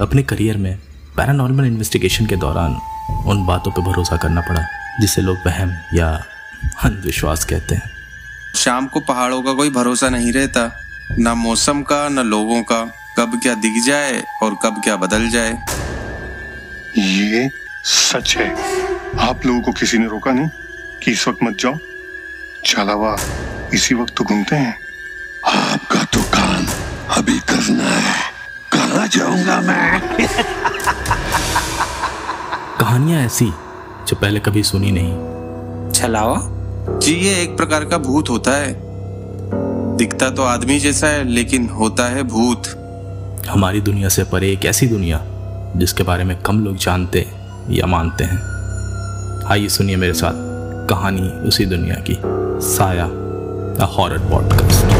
अपने करियर में paranormal investigation के दौरान उन बातों पर भरोसा करना पड़ा जिसे लोग वहम या अंधविश्वास कहते हैं। शाम को पहाड़ों का कोई भरोसा नहीं रहता। ना मौसम का न लोगों का। कब क्या दिख जाए और कब क्या बदल जाए। ये सच है। आप लोगों को किसी ने रोका नहीं कि इस वक्त मत जाओ। चलावा इसी वक्त तो घूमते हैं। आपका तो काम अभी करना है। जाऊँगा मैं। कहानियाँ ऐसी जो पहले कभी सुनी नहीं। छलावा? जी ये एक प्रकार का भूत होता है। दिखता तो आदमी जैसा है लेकिन होता है भूत। हमारी दुनिया से परे एक ऐसी दुनिया जिसके बारे में कम लोग जानते या मानते हैं। आइए सुनिए मेरे साथ कहानी उसी दुनिया की साया द हॉरर पॉडकास्ट।